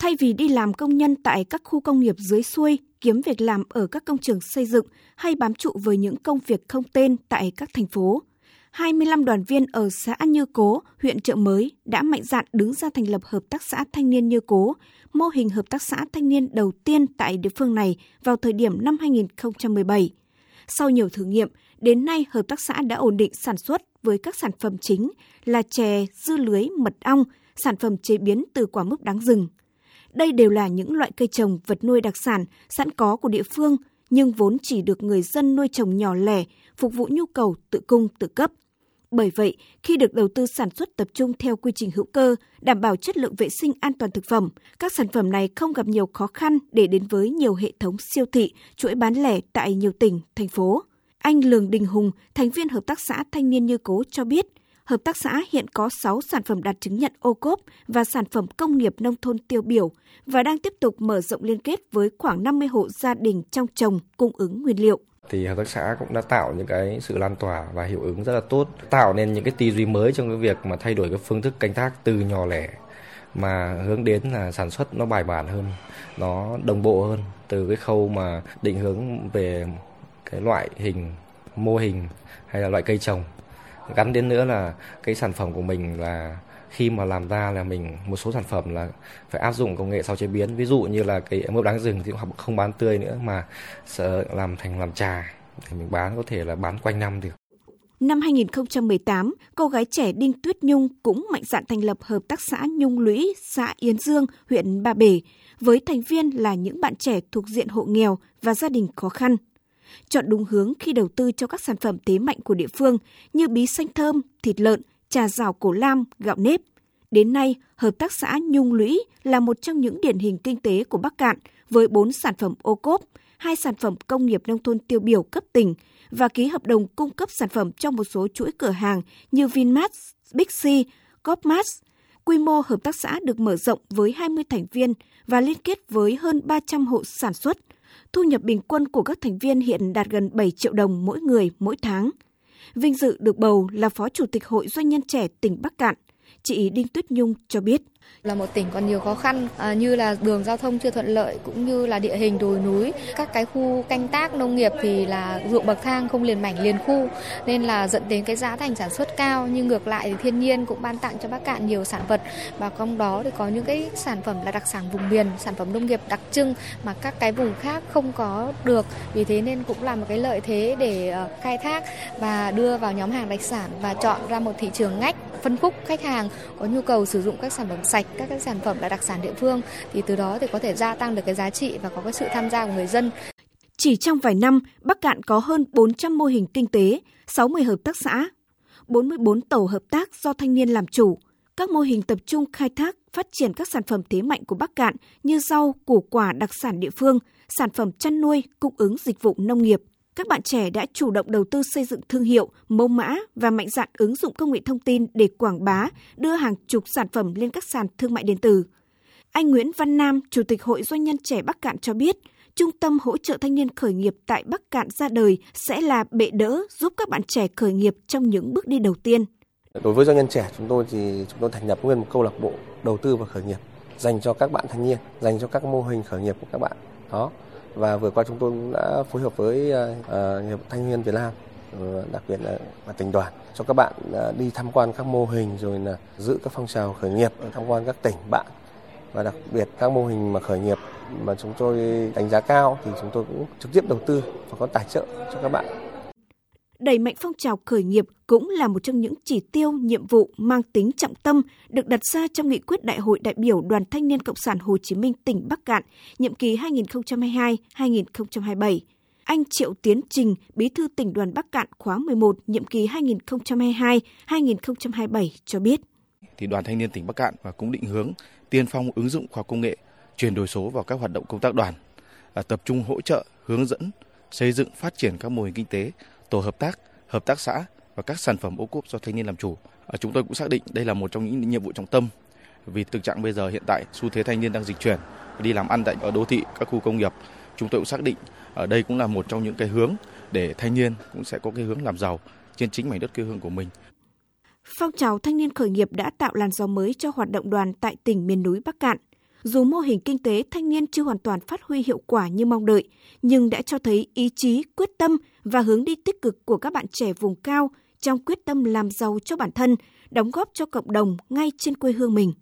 Thay vì đi làm công nhân tại các khu công nghiệp dưới xuôi, kiếm việc làm ở các công trường xây dựng hay bám trụ với những công việc không tên tại các thành phố, 25 đoàn viên ở xã Như Cố, huyện Trợ Mới đã mạnh dạn đứng ra thành lập Hợp tác xã Thanh niên Như Cố, mô hình hợp tác xã thanh niên đầu tiên tại địa phương này vào thời điểm năm 2017. Sau nhiều thử nghiệm, đến nay hợp tác xã đã ổn định sản xuất với các sản phẩm chính là chè, dưa lưới, mật ong, sản phẩm chế biến từ quả mướp đáng rừng. Đây đều là những loại cây trồng vật nuôi đặc sản sẵn có của địa phương nhưng vốn chỉ được người dân nuôi trồng nhỏ lẻ, phục vụ nhu cầu tự cung tự cấp. Bởi vậy, khi được đầu tư sản xuất tập trung theo quy trình hữu cơ, đảm bảo chất lượng vệ sinh an toàn thực phẩm, các sản phẩm này không gặp nhiều khó khăn để đến với nhiều hệ thống siêu thị, chuỗi bán lẻ tại nhiều tỉnh, thành phố. Anh Lường Đình Hùng, thành viên Hợp tác xã Thanh niên Như Cố cho biết, Hợp tác xã hiện có 6 sản phẩm đạt chứng nhận ô cốp và sản phẩm công nghiệp nông thôn tiêu biểu và đang tiếp tục mở rộng liên kết với khoảng 50 hộ gia đình trong trồng cung ứng nguyên liệu. Thì hợp tác xã cũng đã tạo những cái sự lan tỏa và hiệu ứng rất là tốt, tạo nên những cái tư duy mới trong cái việc mà thay đổi cái phương thức canh tác từ nhỏ lẻ mà hướng đến là sản xuất nó bài bản hơn, nó đồng bộ hơn từ cái khâu mà định hướng về cái loại hình mô hình hay là loại cây trồng gắn đến nữa là cái sản phẩm của mình là khi mà làm ra là mình một số sản phẩm là phải áp dụng công nghệ sau chế biến ví dụ như là cái mướp đáng rừng thì không bán tươi nữa mà sẽ làm thành làm trà thì mình bán có thể là bán quanh năm được Năm 2018, cô gái trẻ Đinh Tuyết Nhung cũng mạnh dạn thành lập Hợp tác xã Nhung Lũy, xã Yến Dương, huyện Ba Bể, với thành viên là những bạn trẻ thuộc diện hộ nghèo và gia đình khó khăn. Chọn đúng hướng khi đầu tư cho các sản phẩm thế mạnh của địa phương như bí xanh thơm, thịt lợn, trà rào cổ lam, gạo nếp. Đến nay, Hợp tác xã Nhung Lũy là một trong những điển hình kinh tế của Bắc Cạn với 4 sản phẩm ô cốp, hai sản phẩm công nghiệp nông thôn tiêu biểu cấp tỉnh và ký hợp đồng cung cấp sản phẩm trong một số chuỗi cửa hàng như Vinmart, Big C, Copmart. Quy mô hợp tác xã được mở rộng với 20 thành viên và liên kết với hơn 300 hộ sản xuất. Thu nhập bình quân của các thành viên hiện đạt gần 7 triệu đồng mỗi người, mỗi tháng – Vinh dự được bầu là Phó Chủ tịch Hội Doanh nhân trẻ tỉnh Bắc Cạn. Chị Đinh Tuyết Nhung cho biết là một tỉnh còn nhiều khó khăn à, như là đường giao thông chưa thuận lợi cũng như là địa hình đồi núi. Các cái khu canh tác nông nghiệp thì là ruộng bậc thang không liền mảnh liền khu nên là dẫn đến cái giá thành sản xuất cao. Nhưng ngược lại thì thiên nhiên cũng ban tặng cho Bắc Cạn nhiều sản vật và trong đó thì có những cái sản phẩm là đặc sản vùng miền sản phẩm nông nghiệp đặc trưng mà các cái vùng khác không có được. Vì thế nên cũng là một cái lợi thế để ờ, khai thác và đưa vào nhóm hàng đặc sản và chọn ra một thị trường ngách phân khúc khách hàng có nhu cầu sử dụng các sản phẩm sạch các cái sản phẩm là đặc sản địa phương thì từ đó thì có thể gia tăng được cái giá trị và có cái sự tham gia của người dân. Chỉ trong vài năm, Bắc Cạn có hơn 400 mô hình kinh tế, 60 hợp tác xã, 44 tổ hợp tác do thanh niên làm chủ. Các mô hình tập trung khai thác, phát triển các sản phẩm thế mạnh của Bắc Cạn như rau, củ quả đặc sản địa phương, sản phẩm chăn nuôi, cung ứng dịch vụ nông nghiệp các bạn trẻ đã chủ động đầu tư xây dựng thương hiệu, mẫu mã và mạnh dạn ứng dụng công nghệ thông tin để quảng bá, đưa hàng chục sản phẩm lên các sàn thương mại điện tử. Anh Nguyễn Văn Nam, Chủ tịch Hội Doanh nhân trẻ Bắc Cạn cho biết, Trung tâm hỗ trợ thanh niên khởi nghiệp tại Bắc Cạn ra đời sẽ là bệ đỡ giúp các bạn trẻ khởi nghiệp trong những bước đi đầu tiên. Đối với doanh nhân trẻ chúng tôi thì chúng tôi thành lập nguyên một câu lạc bộ đầu tư và khởi nghiệp dành cho các bạn thanh niên, dành cho các mô hình khởi nghiệp của các bạn. Đó, và vừa qua chúng tôi đã phối hợp với uh, thanh niên Việt Nam ờ, đặc biệt là, là tỉnh đoàn cho các bạn uh, đi tham quan các mô hình rồi là giữ các phong trào khởi nghiệp tham quan các tỉnh bạn. Và đặc biệt các mô hình mà khởi nghiệp mà chúng tôi đánh giá cao thì chúng tôi cũng trực tiếp đầu tư và có tài trợ cho các bạn đẩy mạnh phong trào khởi nghiệp cũng là một trong những chỉ tiêu, nhiệm vụ mang tính trọng tâm được đặt ra trong nghị quyết Đại hội đại biểu Đoàn Thanh niên Cộng sản Hồ Chí Minh tỉnh Bắc Cạn, nhiệm kỳ 2022-2027. Anh Triệu Tiến Trình, Bí thư tỉnh đoàn Bắc Cạn khóa 11, nhiệm kỳ 2022-2027 cho biết. Thì Đoàn Thanh niên tỉnh Bắc Cạn và cũng định hướng tiên phong ứng dụng khoa công nghệ, chuyển đổi số vào các hoạt động công tác đoàn, à, tập trung hỗ trợ, hướng dẫn, xây dựng phát triển các mô hình kinh tế tổ hợp tác, hợp tác xã và các sản phẩm ô cốp do thanh niên làm chủ. À, chúng tôi cũng xác định đây là một trong những nhiệm vụ trọng tâm vì thực trạng bây giờ hiện tại xu thế thanh niên đang dịch chuyển đi làm ăn tại ở đô thị các khu công nghiệp chúng tôi cũng xác định ở đây cũng là một trong những cái hướng để thanh niên cũng sẽ có cái hướng làm giàu trên chính mảnh đất quê hương của mình. Phong trào thanh niên khởi nghiệp đã tạo làn gió mới cho hoạt động đoàn tại tỉnh miền núi Bắc Cạn. Dù mô hình kinh tế thanh niên chưa hoàn toàn phát huy hiệu quả như mong đợi, nhưng đã cho thấy ý chí, quyết tâm và hướng đi tích cực của các bạn trẻ vùng cao trong quyết tâm làm giàu cho bản thân, đóng góp cho cộng đồng ngay trên quê hương mình.